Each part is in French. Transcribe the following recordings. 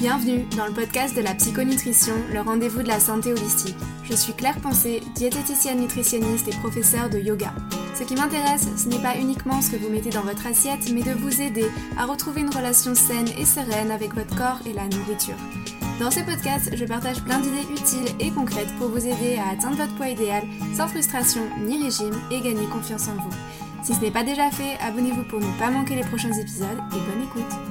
Bienvenue dans le podcast de la psychonutrition, le rendez-vous de la santé holistique. Je suis Claire Pensée, diététicienne nutritionniste et professeure de yoga. Ce qui m'intéresse, ce n'est pas uniquement ce que vous mettez dans votre assiette, mais de vous aider à retrouver une relation saine et sereine avec votre corps et la nourriture. Dans ce podcast, je partage plein d'idées utiles et concrètes pour vous aider à atteindre votre poids idéal sans frustration ni régime et gagner confiance en vous. Si ce n'est pas déjà fait, abonnez-vous pour ne pas manquer les prochains épisodes et bonne écoute.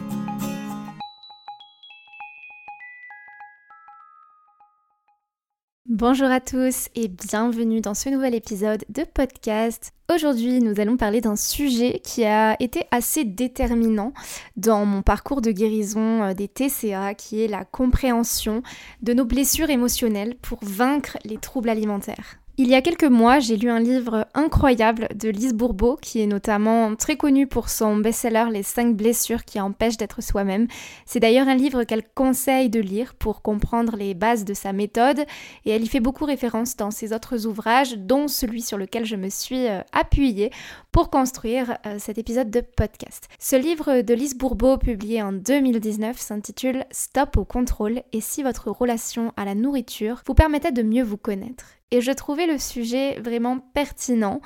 Bonjour à tous et bienvenue dans ce nouvel épisode de podcast. Aujourd'hui, nous allons parler d'un sujet qui a été assez déterminant dans mon parcours de guérison euh, des TCA, qui est la compréhension de nos blessures émotionnelles pour vaincre les troubles alimentaires. Il y a quelques mois, j'ai lu un livre incroyable de Lise Bourbeau, qui est notamment très connue pour son best-seller Les 5 blessures qui empêchent d'être soi-même. C'est d'ailleurs un livre qu'elle conseille de lire pour comprendre les bases de sa méthode, et elle y fait beaucoup référence dans ses autres ouvrages, dont celui sur lequel je me suis euh, appuyée pour construire euh, cet épisode de podcast. Ce livre de Lise Bourbeau, publié en 2019, s'intitule Stop au contrôle et si votre relation à la nourriture vous permettait de mieux vous connaître. Et je trouvais le sujet vraiment pertinent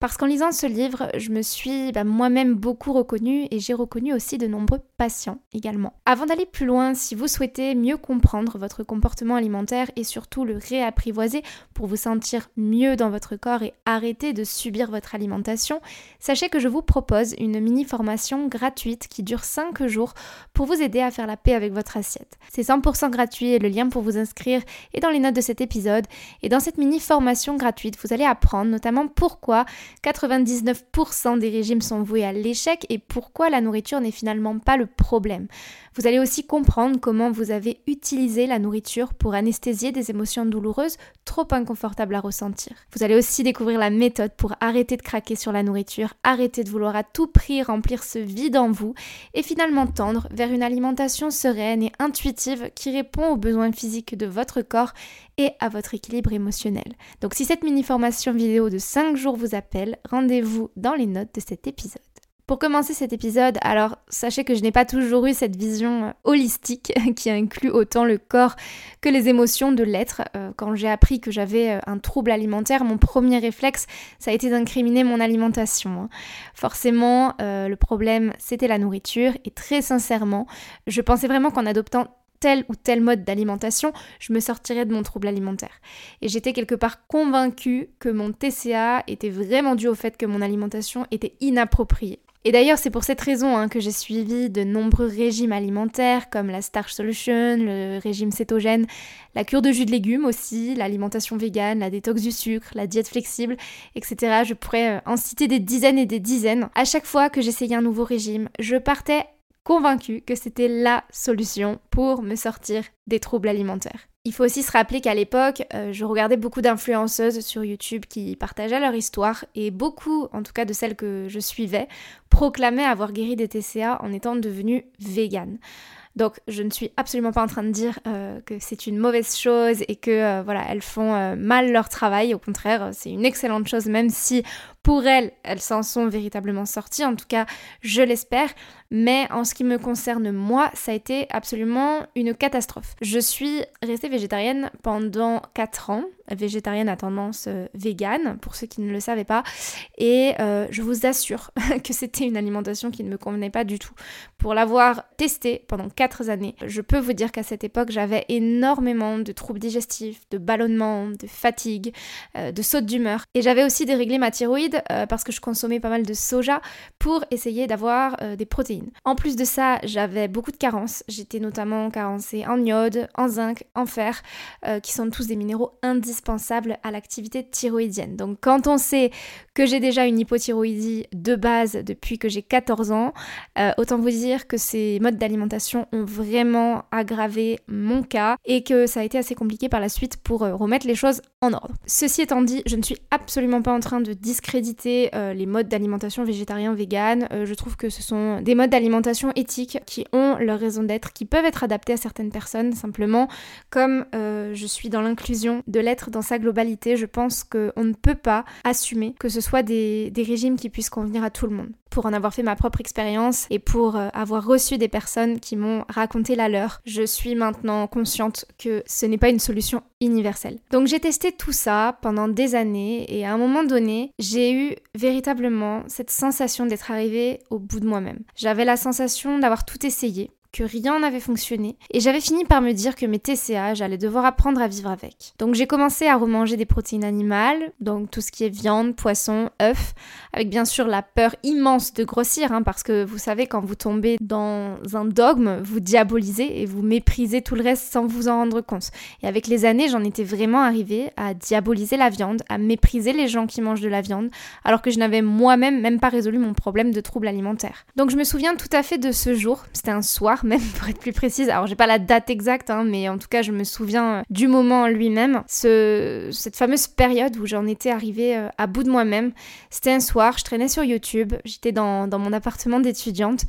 parce qu'en lisant ce livre, je me suis bah, moi-même beaucoup reconnue et j'ai reconnu aussi de nombreux patients également. Avant d'aller plus loin, si vous souhaitez mieux comprendre votre comportement alimentaire et surtout le réapprivoiser pour vous sentir mieux dans votre corps et arrêter de subir votre alimentation, sachez que je vous propose une mini formation gratuite qui dure 5 jours pour vous aider à faire la paix avec votre assiette. C'est 100% gratuit et le lien pour vous inscrire est dans les notes de cet épisode. Et dans cette mini formation gratuite, vous allez apprendre notamment pourquoi 99% des régimes sont voués à l'échec et pourquoi la nourriture n'est finalement pas le problème? Vous allez aussi comprendre comment vous avez utilisé la nourriture pour anesthésier des émotions douloureuses trop inconfortables à ressentir. Vous allez aussi découvrir la méthode pour arrêter de craquer sur la nourriture, arrêter de vouloir à tout prix remplir ce vide en vous et finalement tendre vers une alimentation sereine et intuitive qui répond aux besoins physiques de votre corps et à votre équilibre émotionnel. Donc si cette mini formation vidéo de 5 jours vous appelle, rendez-vous dans les notes de cet épisode. Pour commencer cet épisode, alors sachez que je n'ai pas toujours eu cette vision euh, holistique qui inclut autant le corps que les émotions de l'être. Euh, quand j'ai appris que j'avais euh, un trouble alimentaire, mon premier réflexe, ça a été d'incriminer mon alimentation. Hein. Forcément, le problème, c'était la nourriture et très sincèrement, je pensais vraiment qu'en adoptant tel ou tel mode d'alimentation, je me sortirais de mon trouble alimentaire. Et j'étais quelque part convaincue que mon TCA était vraiment dû au fait que mon alimentation était inappropriée. Et d'ailleurs, c'est pour cette raison hein, que j'ai suivi de nombreux régimes alimentaires comme la Starch Solution, le régime cétogène, la cure de jus de légumes aussi, l'alimentation végane, la détox du sucre, la diète flexible, etc. Je pourrais euh, en citer des dizaines et des dizaines. À chaque fois que j'essayais un nouveau régime, je partais convaincue que c'était la solution pour me sortir des troubles alimentaires. Il faut aussi se rappeler qu'à l'époque, euh, je regardais beaucoup d'influenceuses sur YouTube qui partageaient leur histoire et beaucoup, en tout cas de celles que je suivais, proclamaient avoir guéri des TCA en étant devenues véganes. Donc je ne suis absolument pas en train de dire euh, que c'est une mauvaise chose et que euh, voilà, elles font mal leur travail, au contraire, c'est une excellente chose même si pour elles, elles s'en sont véritablement sorties, en tout cas, je l'espère. Mais en ce qui me concerne moi, ça a été absolument une catastrophe. Je suis restée végétarienne pendant 4 ans, végétarienne à tendance euh, végane, pour ceux qui ne le savaient pas. Et euh, je vous assure que c'était une alimentation qui ne me convenait pas du tout. Pour l'avoir testée pendant 4 années, je peux vous dire qu'à cette époque, j'avais énormément de troubles digestifs, de ballonnements, de fatigue, euh, de sautes d'humeur. Et j'avais aussi déréglé ma thyroïde euh, parce que je consommais pas mal de soja pour essayer d'avoir euh, des protéines. En plus de ça, j'avais beaucoup de carences. J'étais notamment carencée en iode, en zinc, en fer, euh, qui sont tous des minéraux indispensables à l'activité thyroïdienne. Donc quand on sait que j'ai déjà une hypothyroïdie de base depuis que j'ai 14 ans, autant vous dire que ces modes d'alimentation ont vraiment aggravé mon cas et que ça a été assez compliqué par la suite pour remettre les choses en ordre. Ceci étant dit, je ne suis absolument pas en train de discréditer discréditer les modes d'alimentation végétarien, vegan. je trouve que ce sont des modes d'alimentation éthiques qui ont leur raison d'être, qui peuvent être adaptés à certaines personnes simplement. Comme je suis dans l'inclusion de l'être dans sa globalité, je pense qu'on ne peut pas assumer que ce soit des, régimes qui puissent convenir à tout le monde pour en avoir fait ma propre expérience et pour euh, avoir reçu des personnes qui m'ont raconté la leur, je suis maintenant consciente que ce n'est pas une solution universelle. Donc j'ai testé tout ça pendant des années et à un moment donné, j'ai eu véritablement cette sensation d'être arrivée au bout de moi-même. J'avais la sensation d'avoir tout essayé, que rien n'avait fonctionné, et j'avais fini par me dire que mes TCA, j'allais devoir apprendre à vivre avec. Donc j'ai commencé à remanger des protéines animales, donc tout ce qui est viande, poisson, œufs, avec bien sûr la peur immense de grossir, hein, parce que vous savez, quand vous tombez dans un dogme, vous diabolisez et vous méprisez tout le reste sans vous en rendre compte. Et avec les années, j'en étais vraiment arrivée à diaboliser la viande, à mépriser les gens qui mangent de la viande, alors que je n'avais moi-même même pas résolu mon problème de troubles alimentaires. Donc je me souviens tout à fait de ce jour, c'était un soir, même pour être plus précise. Alors j'ai pas la date exacte, hein, mais en tout cas je me souviens euh, du moment lui-même. Ce, cette fameuse période où j'en étais arrivée euh, à bout de moi-même. C'était un soir, je traînais sur YouTube, j'étais dans, mon appartement d'étudiante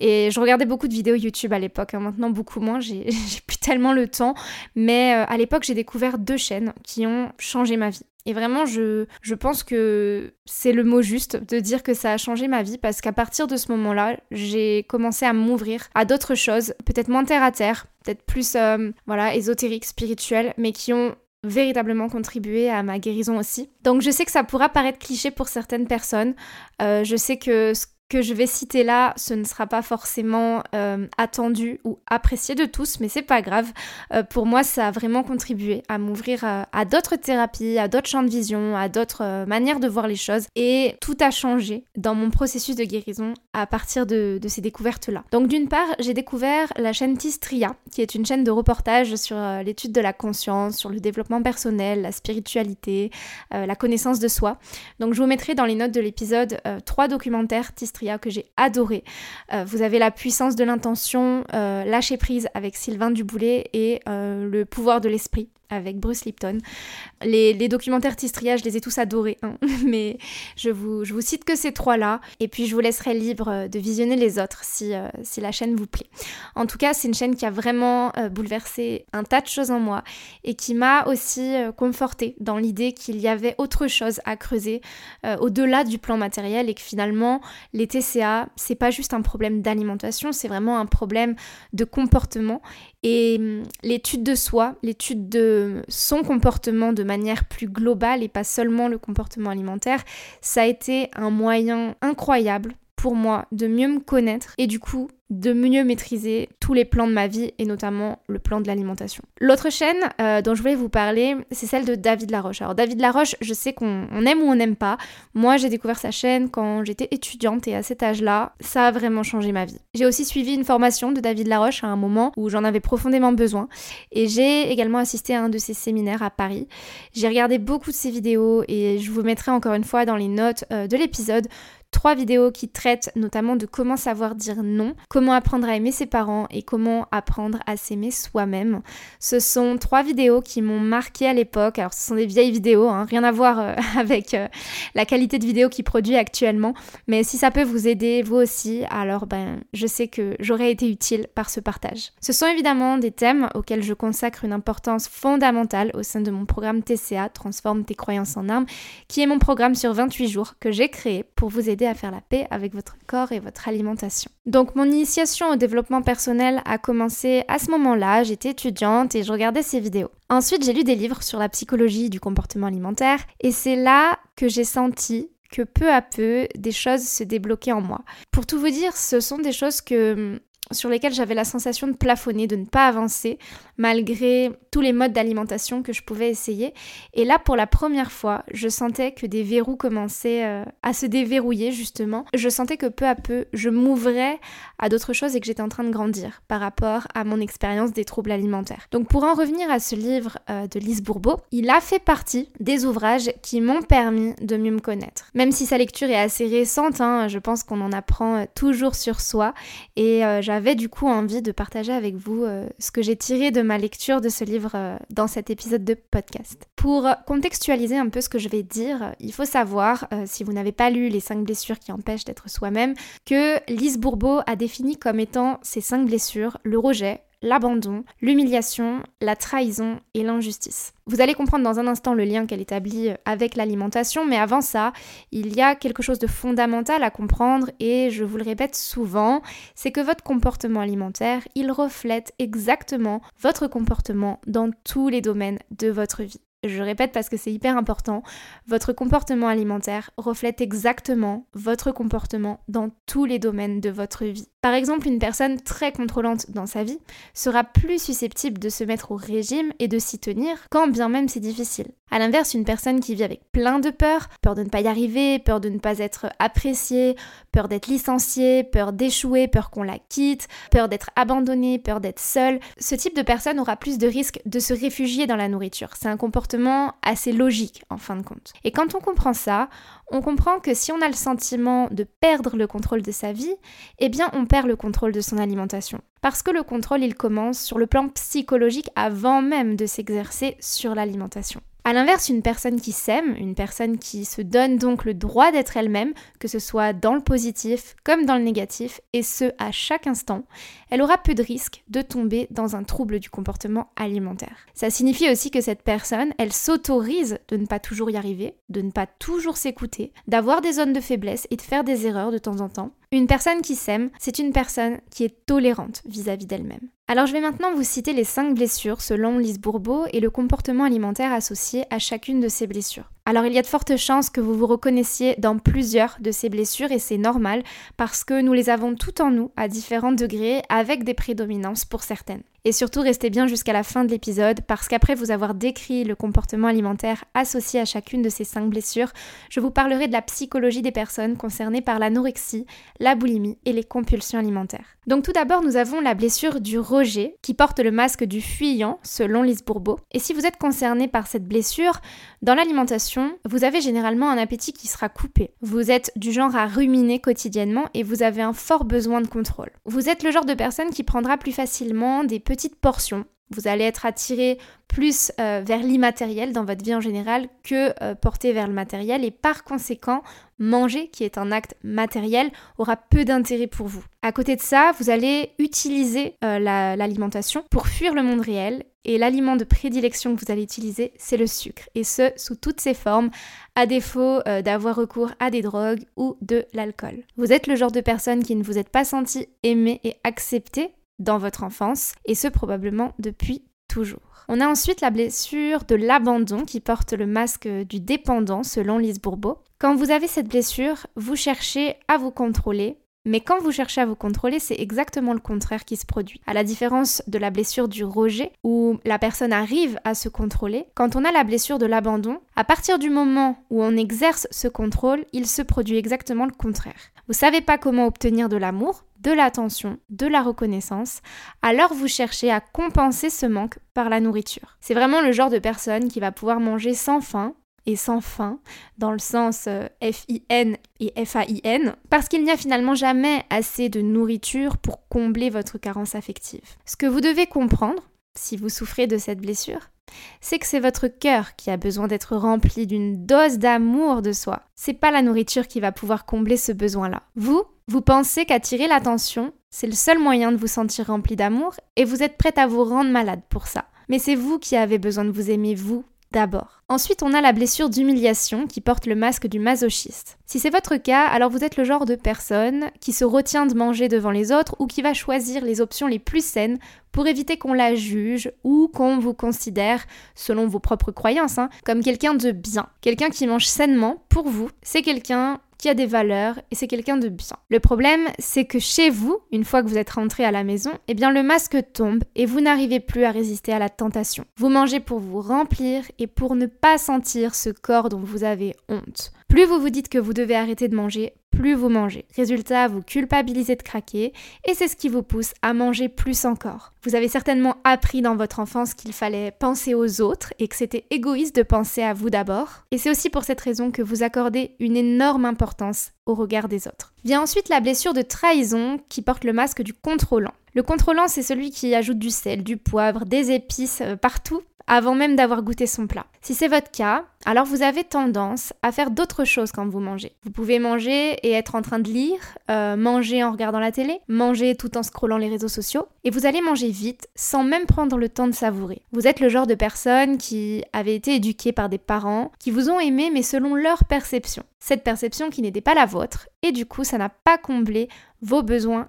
et je regardais beaucoup de vidéos YouTube à l'époque. Hein. Maintenant beaucoup moins, j'ai plus tellement le temps. Mais euh, à l'époque j'ai découvert deux chaînes qui ont changé ma vie. Et vraiment, je, pense que c'est le mot juste de dire que ça a changé ma vie parce qu'à partir de ce moment-là, j'ai commencé à m'ouvrir à d'autres choses, peut-être moins terre à terre, peut-être plus euh, voilà, ésotériques, spirituelles, mais qui ont véritablement contribué à ma guérison aussi. Donc je sais que ça pourra paraître cliché pour certaines personnes. Euh, je sais que ce que je vais citer là, ce ne sera pas forcément euh, attendu ou apprécié de tous, mais c'est pas grave. Euh, pour moi, ça a vraiment contribué à m'ouvrir à, d'autres thérapies, à d'autres champs de vision, à d'autres euh, manières de voir les choses. Et tout a changé dans mon processus de guérison à partir de, de ces découvertes-là. Donc d'une part, j'ai découvert la chaîne Tistria, qui est une chaîne de reportage sur l'étude de la conscience, sur le développement personnel, la spiritualité, la connaissance de soi. Donc je vous mettrai dans les notes de l'épisode trois documentaires Tistria que j'ai adoré. Euh, vous avez La puissance de l'intention, euh, Lâcher prise avec Sylvain Duboulet et euh, Le pouvoir de l'esprit avec Bruce Lipton. Les, documentaires Tistria, je les ai tous adorés, hein. mais je vous, vous cite que ces trois-là, et puis je vous laisserai libre de visionner les autres si, euh, si la chaîne vous plaît. En tout cas, c'est une chaîne qui a vraiment euh, bouleversé un tas de choses en moi, et qui m'a aussi euh, confortée dans l'idée qu'il y avait autre chose à creuser au-delà du plan matériel, et que finalement, les TCA, c'est pas juste un problème d'alimentation, c'est vraiment un problème de comportement, et hum, l'étude de soi, l'étude de son comportement de manière plus globale et pas seulement le comportement alimentaire, ça a été un moyen incroyable pour moi de mieux me connaître et du coup de mieux maîtriser tous les plans de ma vie et notamment le plan de l'alimentation. L'autre chaîne euh, dont je voulais vous parler, c'est celle de David Laroche. Alors David Laroche, je sais qu'on aime ou on n'aime pas. Moi, j'ai découvert sa chaîne quand j'étais étudiante et à cet âge-là, ça a vraiment changé ma vie. J'ai aussi suivi une formation de David Laroche à un moment où j'en avais profondément besoin et j'ai également assisté à un de ses séminaires à Paris. J'ai regardé beaucoup de ses vidéos et je vous mettrai encore une fois dans les notes euh, de l'épisode trois vidéos qui traitent notamment de comment savoir dire non, comment apprendre à aimer ses parents et comment apprendre à s'aimer soi-même. Ce sont trois vidéos qui m'ont marqué à l'époque. Alors ce sont des vieilles vidéos, hein, rien à voir euh, avec euh, la qualité de vidéo qu'il produit actuellement. Mais si ça peut vous aider vous aussi, alors ben je sais que j'aurais été utile par ce partage. Ce sont évidemment des thèmes auxquels je consacre une importance fondamentale au sein de mon programme TCA, Transforme tes croyances en armes, qui est mon programme sur 28 jours que j'ai créé pour vous aider à faire la paix avec votre corps et votre alimentation. Donc mon initiation au développement personnel a commencé à ce moment-là, j'étais étudiante et je regardais ces vidéos. Ensuite j'ai lu des livres sur la psychologie du comportement alimentaire et c'est là que j'ai senti que peu à peu des choses se débloquaient en moi. Pour tout vous dire, ce sont des choses que sur lesquels j'avais la sensation de plafonner, de ne pas avancer, malgré tous les modes d'alimentation que je pouvais essayer. Et là, pour la première fois, je sentais que des verrous commençaient euh, à se déverrouiller, justement. Je sentais que peu à peu, je m'ouvrais à d'autres choses et que j'étais en train de grandir par rapport à mon expérience des troubles alimentaires. Donc, pour en revenir à ce livre euh, de Lise Bourbeau, il a fait partie des ouvrages qui m'ont permis de mieux me connaître. Même si sa lecture est assez récente, hein, je pense qu'on en apprend euh, toujours sur soi et du coup envie de partager avec vous ce que j'ai tiré de ma lecture de ce livre euh, dans cet épisode de podcast. Pour contextualiser un peu ce que je vais dire, il faut savoir, euh, si vous n'avez pas lu Les 5 blessures qui empêchent d'être soi-même, que Lise Bourbeau a défini comme étant ces 5 blessures le rejet, l'abandon, l'humiliation, la trahison et l'injustice. Vous allez comprendre dans un instant le lien qu'elle établit avec l'alimentation, mais avant ça, il y a quelque chose de fondamental à comprendre et je vous le répète souvent, c'est que votre comportement alimentaire, il reflète exactement votre comportement dans tous les domaines de votre vie je répète parce que c'est hyper important, votre comportement alimentaire reflète exactement votre comportement dans tous les domaines de votre vie. Par exemple, une personne très contrôlante dans sa vie sera plus susceptible de se mettre au régime et de s'y tenir, quand bien même c'est difficile. A l'inverse, une personne qui vit avec plein de peur, peur de ne pas y arriver, peur de ne pas être appréciée, peur d'être licenciée, peur d'échouer, peur qu'on la quitte, peur d'être abandonnée, peur d'être seule, ce type de personne aura plus de risques de se réfugier dans la nourriture. C'est un comportement assez logique en fin de compte. Et quand on comprend ça, on comprend que si on a le sentiment de perdre le contrôle de sa vie, eh bien on perd le contrôle de son alimentation. Parce que le contrôle, il commence sur le plan psychologique avant même de s'exercer sur l'alimentation. A l'inverse, une personne qui s'aime, une personne qui se donne donc le droit d'être elle-même, que ce soit dans le positif comme dans le négatif, et ce à chaque instant, elle aura peu de risques de tomber dans un trouble du comportement alimentaire. Ça signifie aussi que cette personne, elle s'autorise de ne pas toujours y arriver, de ne pas toujours s'écouter, d'avoir des zones de faiblesse et de faire des erreurs de temps en temps. Une personne qui s'aime, c'est une personne qui est tolérante vis-à-vis d'elle-même. Alors je vais maintenant vous citer les 5 blessures selon Lise Bourbeau et le comportement alimentaire associé à chacune de ces blessures. Alors il y a de fortes chances que vous vous reconnaissiez dans plusieurs de ces blessures et c'est normal parce que nous les avons toutes en nous à différents degrés avec des prédominances pour certaines. Et surtout restez bien jusqu'à la fin de l'épisode parce qu'après vous avoir décrit le comportement alimentaire associé à chacune de ces cinq blessures, je vous parlerai de la psychologie des personnes concernées par l'anorexie, la boulimie et les compulsions alimentaires. Donc tout d'abord nous avons la blessure du rejet qui porte le masque du fuyant selon Lise Bourbeau. Et si vous êtes concerné par cette blessure, dans l'alimentation, vous avez généralement un appétit qui sera coupé. Vous êtes du genre à ruminer quotidiennement et vous avez un fort besoin de contrôle. Vous êtes le genre de personne qui prendra plus facilement des petits petites portions. Vous allez être attiré plus euh, vers l'immatériel dans votre vie en général que euh, porté vers le matériel et par conséquent, manger, qui est un acte matériel, aura peu d'intérêt pour vous. À côté de ça, vous allez utiliser euh, l'alimentation pour fuir le monde réel et l'aliment de prédilection que vous allez utiliser, c'est le sucre. Et ce, sous toutes ses formes, à défaut d'avoir recours à des drogues ou de l'alcool. Vous êtes le genre de personne qui ne vous êtes pas senti aimé et accepté dans votre enfance, et ce probablement depuis toujours. On a ensuite la blessure de l'abandon qui porte le masque du dépendant selon Lise Bourbeau. Quand vous avez cette blessure, vous cherchez à vous contrôler, mais quand vous cherchez à vous contrôler, c'est exactement le contraire qui se produit. À la différence de la blessure du rejet, où la personne arrive à se contrôler, quand on a la blessure de l'abandon, à partir du moment où on exerce ce contrôle, il se produit exactement le contraire. Vous savez pas comment obtenir de l'amour, de l'attention, de la reconnaissance, alors vous cherchez à compenser ce manque par la nourriture. C'est vraiment le genre de personne qui va pouvoir manger sans faim et sans faim, dans le sens euh, F-I-N et F-A-I-N, parce qu'il n'y a finalement jamais assez de nourriture pour combler votre carence affective. Ce que vous devez comprendre, si vous souffrez de cette blessure, c'est que c'est votre cœur qui a besoin d'être rempli d'une dose d'amour de soi. C'est pas la nourriture qui va pouvoir combler ce besoin-là. Vous, vous pensez qu'attirer l'attention, c'est le seul moyen de vous sentir rempli d'amour et vous êtes prête à vous rendre malade pour ça. Mais c'est vous qui avez besoin de vous aimer, vous, d'abord. Ensuite, on a la blessure d'humiliation qui porte le masque du masochiste. Si c'est votre cas, alors vous êtes le genre de personne qui se retient de manger devant les autres ou qui va choisir les options les plus saines pour éviter qu'on la juge ou qu'on vous considère, selon vos propres croyances, hein, comme quelqu'un de bien. Quelqu'un qui mange sainement, pour vous, c'est quelqu'un qui a des valeurs et c'est quelqu'un de bien. Le problème, c'est que chez vous, une fois que vous êtes rentré à la maison, eh bien le masque tombe et vous n'arrivez plus à résister à la tentation. Vous mangez pour vous remplir et pour ne pas sentir ce corps dont vous avez honte. Plus vous vous dites que vous devez arrêter de manger, plus vous mangez. Résultat, vous culpabilisez de craquer et c'est ce qui vous pousse à manger plus encore. Vous avez certainement appris dans votre enfance qu'il fallait penser aux autres et que c'était égoïste de penser à vous d'abord. Et c'est aussi pour cette raison que vous accordez une énorme importance au regard des autres. Vient ensuite la blessure de trahison qui porte le masque du contrôlant. Le contrôlant, c'est celui qui ajoute du sel, du poivre, des épices euh, partout avant même d'avoir goûté son plat. Si c'est votre cas, alors vous avez tendance à faire d'autres choses quand vous mangez. Vous pouvez manger et être en train de lire, euh, manger en regardant la télé, manger tout en scrollant les réseaux sociaux, et vous allez manger vite sans même prendre le temps de savourer. Vous êtes le genre de personne qui avait été éduquée par des parents qui vous ont aimé mais selon leur perception. Cette perception qui n'était pas la vôtre, et du coup ça n'a pas comblé vos besoins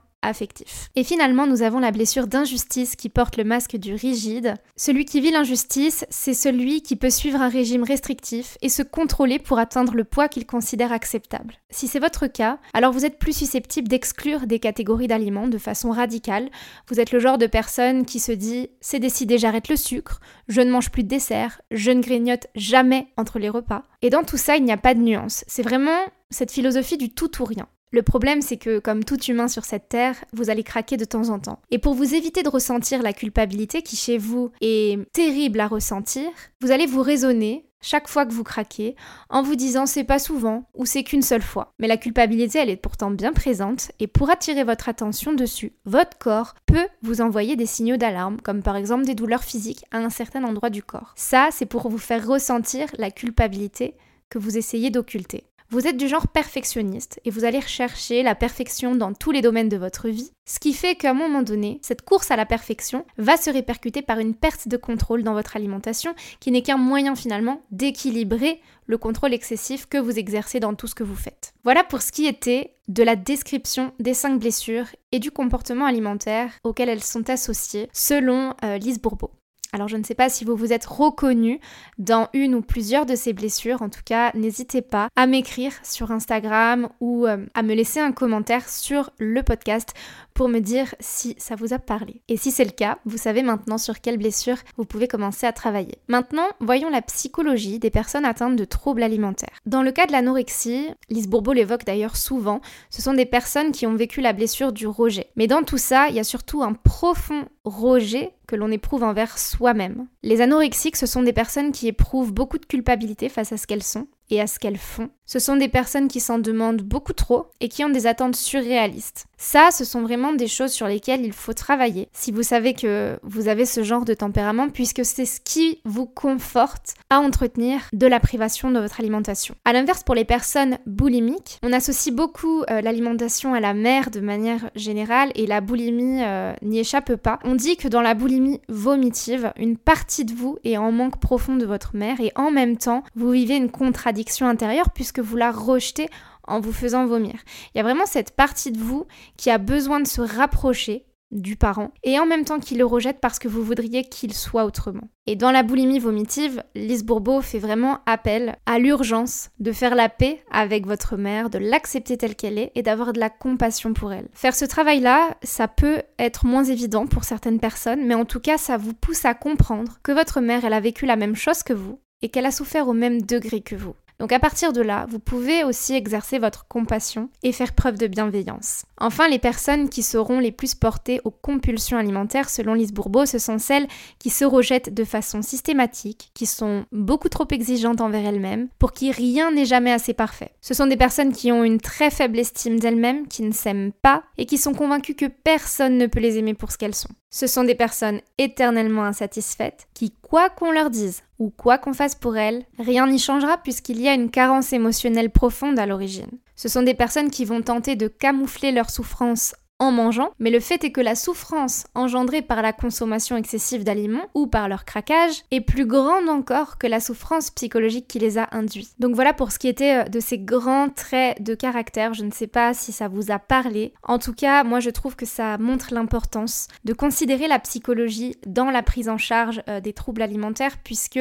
Et finalement, nous avons la blessure d'injustice qui porte le masque du rigide. Celui qui vit l'injustice, c'est celui qui peut suivre un régime restrictif et se contrôler pour atteindre le poids qu'il considère acceptable. Si c'est votre cas, alors vous êtes plus susceptible d'exclure des catégories d'aliments de façon radicale. Vous êtes le genre de personne qui se dit c'est décidé, j'arrête le sucre, je ne mange plus de dessert, je ne grignote jamais entre les repas. Et dans tout ça, il n'y a pas de nuance. C'est vraiment cette philosophie du tout ou rien. Le problème, c'est que, comme tout humain sur cette terre, vous allez craquer de temps en temps. Et pour vous éviter de ressentir la culpabilité qui, chez vous, est terrible à ressentir, vous allez vous raisonner chaque fois que vous craquez en vous disant c'est pas souvent ou c'est qu'une seule fois. Mais la culpabilité, elle est pourtant bien présente et pour attirer votre attention dessus, votre corps peut vous envoyer des signaux d'alarme, comme par exemple des douleurs physiques à un certain endroit du corps. Ça, c'est pour vous faire ressentir la culpabilité que vous essayez d'occulter. Vous êtes du genre perfectionniste et vous allez rechercher la perfection dans tous les domaines de votre vie, ce qui fait qu'à un moment donné, cette course à la perfection va se répercuter par une perte de contrôle dans votre alimentation qui n'est qu'un moyen finalement d'équilibrer le contrôle excessif que vous exercez dans tout ce que vous faites. Voilà pour ce qui était de la description des cinq blessures et du comportement alimentaire auxquels elles sont associées selon euh, Lise Bourbeau. Alors je ne sais pas si vous vous êtes reconnu dans une ou plusieurs de ces blessures, en tout cas n'hésitez pas à m'écrire sur Instagram ou euh, à me laisser un commentaire sur le podcast pour me dire si ça vous a parlé. Et si c'est le cas, vous savez maintenant sur quelle blessure vous pouvez commencer à travailler. Maintenant, voyons la psychologie des personnes atteintes de troubles alimentaires. Dans le cas de l'anorexie, Lise Bourbeau l'évoque d'ailleurs souvent, ce sont des personnes qui ont vécu la blessure du rejet. Mais dans tout ça, il y a surtout un profond rejet que l'on éprouve envers soi-même. Les anorexiques, ce sont des personnes qui éprouvent beaucoup de culpabilité face à ce qu'elles sont, et à ce qu'elles font. Ce sont des personnes qui s'en demandent beaucoup trop et qui ont des attentes surréalistes. Ça, ce sont vraiment des choses sur lesquelles il faut travailler si vous savez que vous avez ce genre de tempérament puisque c'est ce qui vous conforte à entretenir de la privation de votre alimentation. A l'inverse, pour les personnes boulimiques, on associe beaucoup euh, l'alimentation à la mère de manière générale et la boulimie euh, n'y échappe pas. On dit que dans la boulimie vomitive, une partie de vous est en manque profond de votre mère et en même temps, vous vivez une contradiction intérieure puisque vous la rejetez en vous faisant vomir. Il y a vraiment cette partie de vous qui a besoin de se rapprocher du parent et en même temps qui le rejette parce que vous voudriez qu'il soit autrement. Et dans la boulimie vomitive, Lise Bourbeau fait vraiment appel à l'urgence de faire la paix avec votre mère, de l'accepter telle qu'elle est et d'avoir de la compassion pour elle. Faire ce travail-là, ça peut être moins évident pour certaines personnes, mais en tout cas, ça vous pousse à comprendre que votre mère, elle a vécu la même chose que vous et qu'elle a souffert au même degré que vous. Donc à partir de là, vous pouvez aussi exercer votre compassion et faire preuve de bienveillance. Enfin, les personnes qui seront les plus portées aux compulsions alimentaires, selon Lise Bourbeau, ce sont celles qui se rejettent de façon systématique, qui sont beaucoup trop exigeantes envers elles-mêmes, pour qui rien n'est jamais assez parfait. Ce sont des personnes qui ont une très faible estime d'elles-mêmes, qui ne s'aiment pas et qui sont convaincues que personne ne peut les aimer pour ce qu'elles sont. Ce sont des personnes éternellement insatisfaites qui, quoi qu'on leur dise ou quoi qu'on fasse pour elles, rien n'y changera puisqu'il y a une carence émotionnelle profonde à l'origine. Ce sont des personnes qui vont tenter de camoufler leur souffrance en mangeant, mais le fait est que la souffrance engendrée par la consommation excessive d'aliments ou par leur craquage est plus grande encore que la souffrance psychologique qui les a induits. Donc voilà pour ce qui était euh, de ces grands traits de caractère, je ne sais pas si ça vous a parlé. En tout cas, moi je trouve que ça montre l'importance de considérer la psychologie dans la prise en charge euh, des troubles alimentaires puisque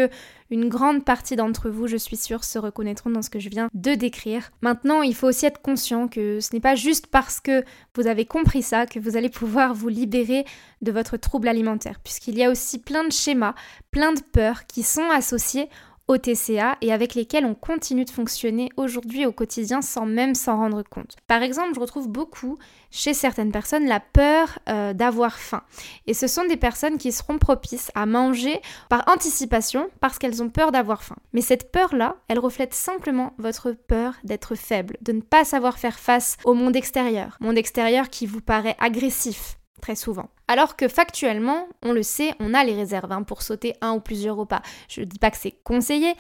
une grande partie d'entre vous, je suis sûre, se reconnaîtront dans ce que je viens de décrire. Maintenant, il faut aussi être conscient que ce n'est pas juste parce que vous avez compris ça que vous allez pouvoir vous libérer de votre trouble alimentaire, puisqu'il y a aussi plein de schémas, plein de peurs qui sont associés au et avec lesquels on continue de fonctionner aujourd'hui au quotidien sans même s'en rendre compte. Par exemple, je retrouve beaucoup chez certaines personnes la peur euh, d'avoir faim. Et ce sont des personnes qui seront propices à manger par anticipation parce qu'elles ont peur d'avoir faim. Mais cette peur-là, elle reflète simplement votre peur d'être faible, de ne pas savoir faire face au monde extérieur. Monde extérieur qui vous paraît agressif, très souvent. Alors que factuellement, on le sait, on a les réserves hein, pour sauter un ou plusieurs repas. Je ne dis pas que c'est conseillé,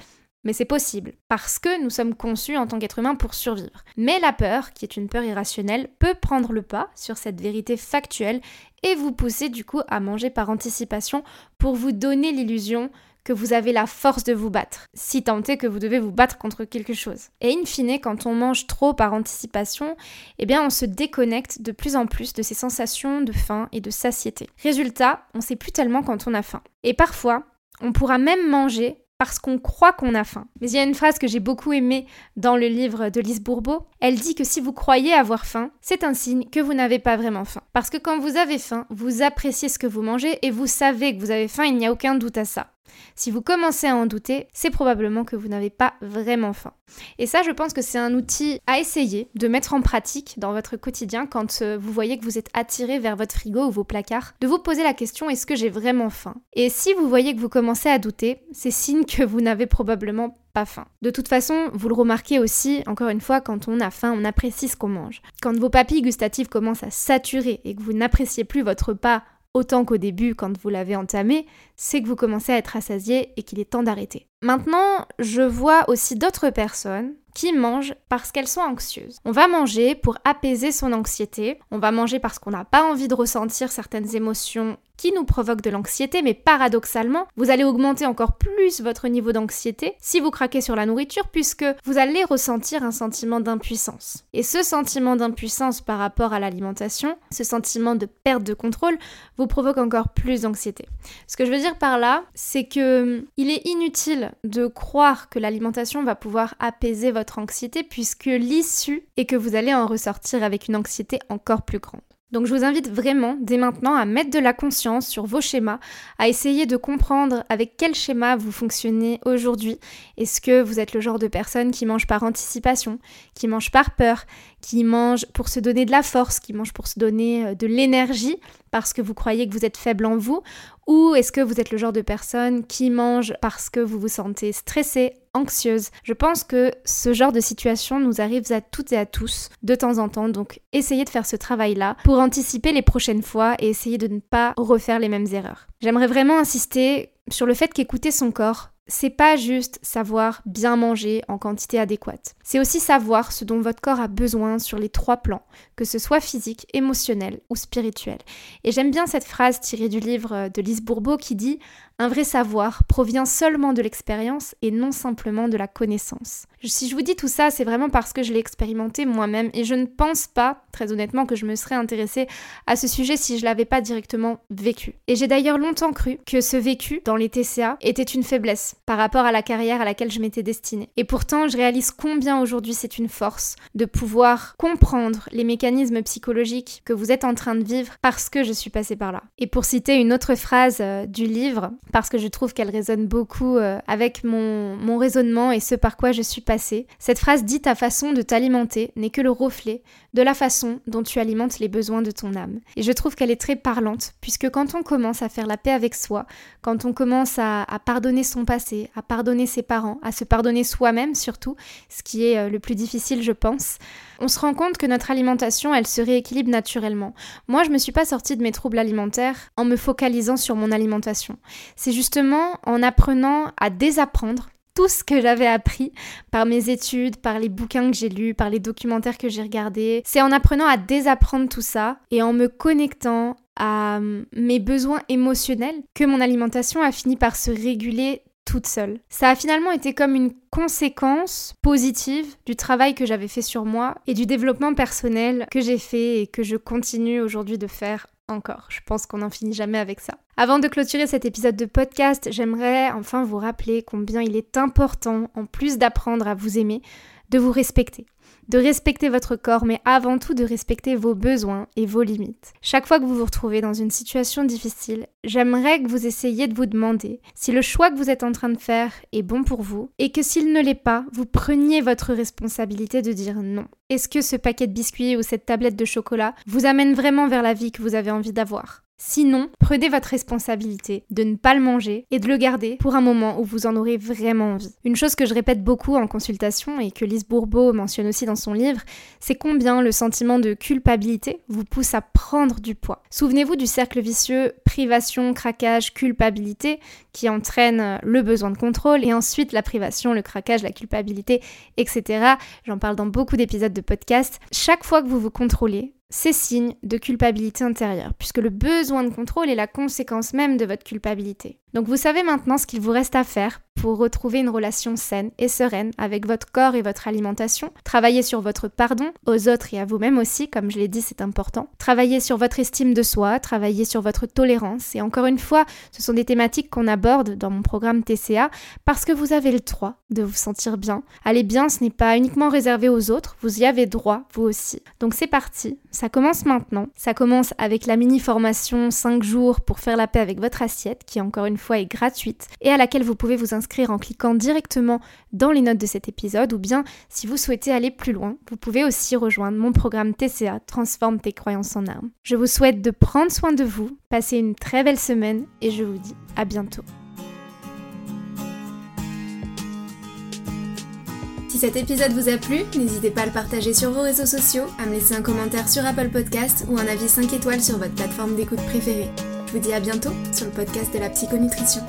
mais c'est possible, parce que nous sommes conçus en tant qu'être humain pour survivre. Mais la peur, qui est une peur irrationnelle, peut prendre le pas sur cette vérité factuelle et vous pousser du coup à manger par anticipation pour vous donner l'illusion que vous avez la force de vous battre, si tant est que vous devez vous battre contre quelque chose. Et in fine, quand on mange trop par anticipation, eh bien on se déconnecte de plus en plus de ces sensations de faim et de satiété. Résultat, on sait plus tellement quand on a faim. Et parfois, on pourra même manger parce qu'on croit qu'on a faim. Mais il y a une phrase que j'ai beaucoup aimée dans le livre de Lise Bourbeau. Elle dit que si vous croyez avoir faim, c'est un signe que vous n'avez pas vraiment faim. Parce que quand vous avez faim, vous appréciez ce que vous mangez et vous savez que vous avez faim, il n'y a aucun doute à ça. Si vous commencez à en douter, c'est probablement que vous n'avez pas vraiment faim. Et ça, je pense que c'est un outil à essayer de mettre en pratique dans votre quotidien quand euh, vous voyez que vous êtes attiré vers votre frigo ou vos placards, de vous poser la question est-ce que j'ai vraiment faim? Et si vous voyez que vous commencez à douter, c'est signe que vous n'avez probablement pas faim. De toute façon, vous le remarquez aussi, encore une fois, quand on a faim, on apprécie ce qu'on mange. Quand vos papilles gustatives commencent à saturer et que vous n'appréciez plus votre repas autant qu'au début quand vous l'avez entamé, c'est que vous commencez à être rassasié et qu'il est temps d'arrêter. Maintenant, je vois aussi d'autres personnes qui mangent parce qu'elles sont anxieuses. On va manger pour apaiser son anxiété, on va manger parce qu'on n'a pas envie de ressentir certaines émotions qui nous provoquent de l'anxiété, mais paradoxalement, vous allez augmenter encore plus votre niveau d'anxiété si vous craquez sur la nourriture, puisque vous allez ressentir un sentiment d'impuissance. Et ce sentiment d'impuissance par rapport à l'alimentation, ce sentiment de perte de contrôle, vous provoque encore plus d'anxiété. Ce que je veux dire par là, c'est que il est inutile de croire que l'alimentation va pouvoir apaiser votre anxiété puisque l'issue est que vous allez en ressortir avec une anxiété encore plus grande. Donc je vous invite vraiment dès maintenant à mettre de la conscience sur vos schémas, à essayer de comprendre avec quel schéma vous fonctionnez aujourd'hui. Est-ce que vous êtes le genre de personne qui mange par anticipation, qui mange par peur, qui mange pour se donner de la force, qui mange pour se donner euh, de l'énergie parce que vous croyez que vous êtes faible en vous? Ou est-ce que vous êtes le genre de personne qui mange parce que vous vous sentez stressé, anxieuse Je pense que ce genre de situation nous arrive à toutes et à tous de temps en temps, donc essayez de faire ce travail-là pour anticiper les prochaines fois et essayer de ne pas refaire les mêmes erreurs. J'aimerais vraiment insister sur le fait qu'écouter son corps, c'est pas juste savoir bien manger en quantité adéquate. C'est aussi savoir ce dont votre corps a besoin sur les trois plans, que ce soit physique, émotionnel ou spirituel. Et j'aime bien cette phrase tirée du livre de Lise Bourbeau qui dit un vrai savoir provient seulement de l'expérience et non simplement de la connaissance. Si je vous dis tout ça, c'est vraiment parce que je l'ai expérimenté moi-même et je ne pense pas, très honnêtement, que je me serais intéressée à ce sujet si je l'avais pas directement vécu. Et j'ai d'ailleurs longtemps cru que ce vécu dans les TCA était une faiblesse par rapport à la carrière à laquelle je m'étais destinée. Et pourtant, je réalise combien aujourd'hui c'est une force de pouvoir comprendre les mécanismes psychologiques que vous êtes en train de vivre parce que je suis passée par là. Et pour citer une autre phrase euh, du livre, parce que je trouve qu'elle résonne beaucoup euh, avec mon, mon raisonnement et ce par quoi je suis passée. Cette phrase dit ta façon de t'alimenter n'est que le reflet de la façon dont tu alimentes les besoins de ton âme. Et je trouve qu'elle est très parlante, puisque quand on commence à faire la paix avec soi, quand on commence à, à pardonner son passé, à pardonner ses parents, à se pardonner soi-même surtout, ce qui est euh, le plus difficile je pense, on se rend compte que notre alimentation, elle se rééquilibre naturellement. Moi, je me suis pas sortie de mes troubles alimentaires en me focalisant sur mon alimentation. C'est justement en apprenant à désapprendre tout ce que j'avais appris par mes études, par les bouquins que j'ai lus, par les documentaires que j'ai regardés. C'est en apprenant à désapprendre tout ça et en me connectant à mes besoins émotionnels que mon alimentation a fini par se réguler toute seule. Ça a finalement été comme une conséquence positive du travail que j'avais fait sur moi et du développement personnel que j'ai fait et que je continue aujourd'hui de faire encore. Je pense qu'on n'en finit jamais avec ça. Avant de clôturer cet épisode de podcast, j'aimerais enfin vous rappeler combien il est important, en plus d'apprendre à vous aimer, de vous respecter de respecter votre corps, mais avant tout de respecter vos besoins et vos limites. Chaque fois que vous vous retrouvez dans une situation difficile, j'aimerais que vous essayiez de vous demander si le choix que vous êtes en train de faire est bon pour vous et que s'il ne l'est pas, vous preniez votre responsabilité de dire non. Est-ce que ce paquet de biscuits ou cette tablette de chocolat vous amène vraiment vers la vie que vous avez envie d'avoir? Sinon, prenez votre responsabilité de ne pas le manger et de le garder pour un moment où vous en aurez vraiment envie. Une chose que je répète beaucoup en consultation et que Lise Bourbeau mentionne aussi dans son livre, c'est combien le sentiment de culpabilité vous pousse à prendre du poids. Souvenez-vous du cercle vicieux privation, craquage, culpabilité qui entraîne le besoin de contrôle et ensuite la privation, le craquage, la culpabilité, etc. J'en parle dans beaucoup d'épisodes de podcast. Chaque fois que vous vous contrôlez, c'est signe de culpabilité intérieure, puisque le besoin de contrôle est la conséquence même de votre culpabilité. Donc vous savez maintenant ce qu'il vous reste à faire pour retrouver une relation saine et sereine avec votre corps et votre alimentation. Travailler sur votre pardon aux autres et à vous-même aussi, comme je l'ai dit, c'est important. Travailler sur votre estime de soi, travailler sur votre tolérance. Et encore une fois, ce sont des thématiques qu'on aborde dans mon programme TCA parce que vous avez le droit de vous sentir bien. Aller bien, ce n'est pas uniquement réservé aux autres, vous y avez droit, vous aussi. Donc c'est parti, ça commence maintenant. Ça commence avec la mini formation 5 jours pour faire la paix avec votre assiette, qui encore une fois est gratuite et à laquelle vous pouvez vous inscrire en cliquant directement dans les notes de cet épisode ou bien si vous souhaitez aller plus loin, vous pouvez aussi rejoindre mon programme TCA Transforme tes croyances en armes. Je vous souhaite de prendre soin de vous, passer une très belle semaine et je vous dis à bientôt. Si cet épisode vous a plu, n'hésitez pas à le partager sur vos réseaux sociaux, à me laisser un commentaire sur Apple Podcast ou un avis 5 étoiles sur votre plateforme d'écoute préférée. Je vous dis à bientôt sur le podcast de la psychonutrition.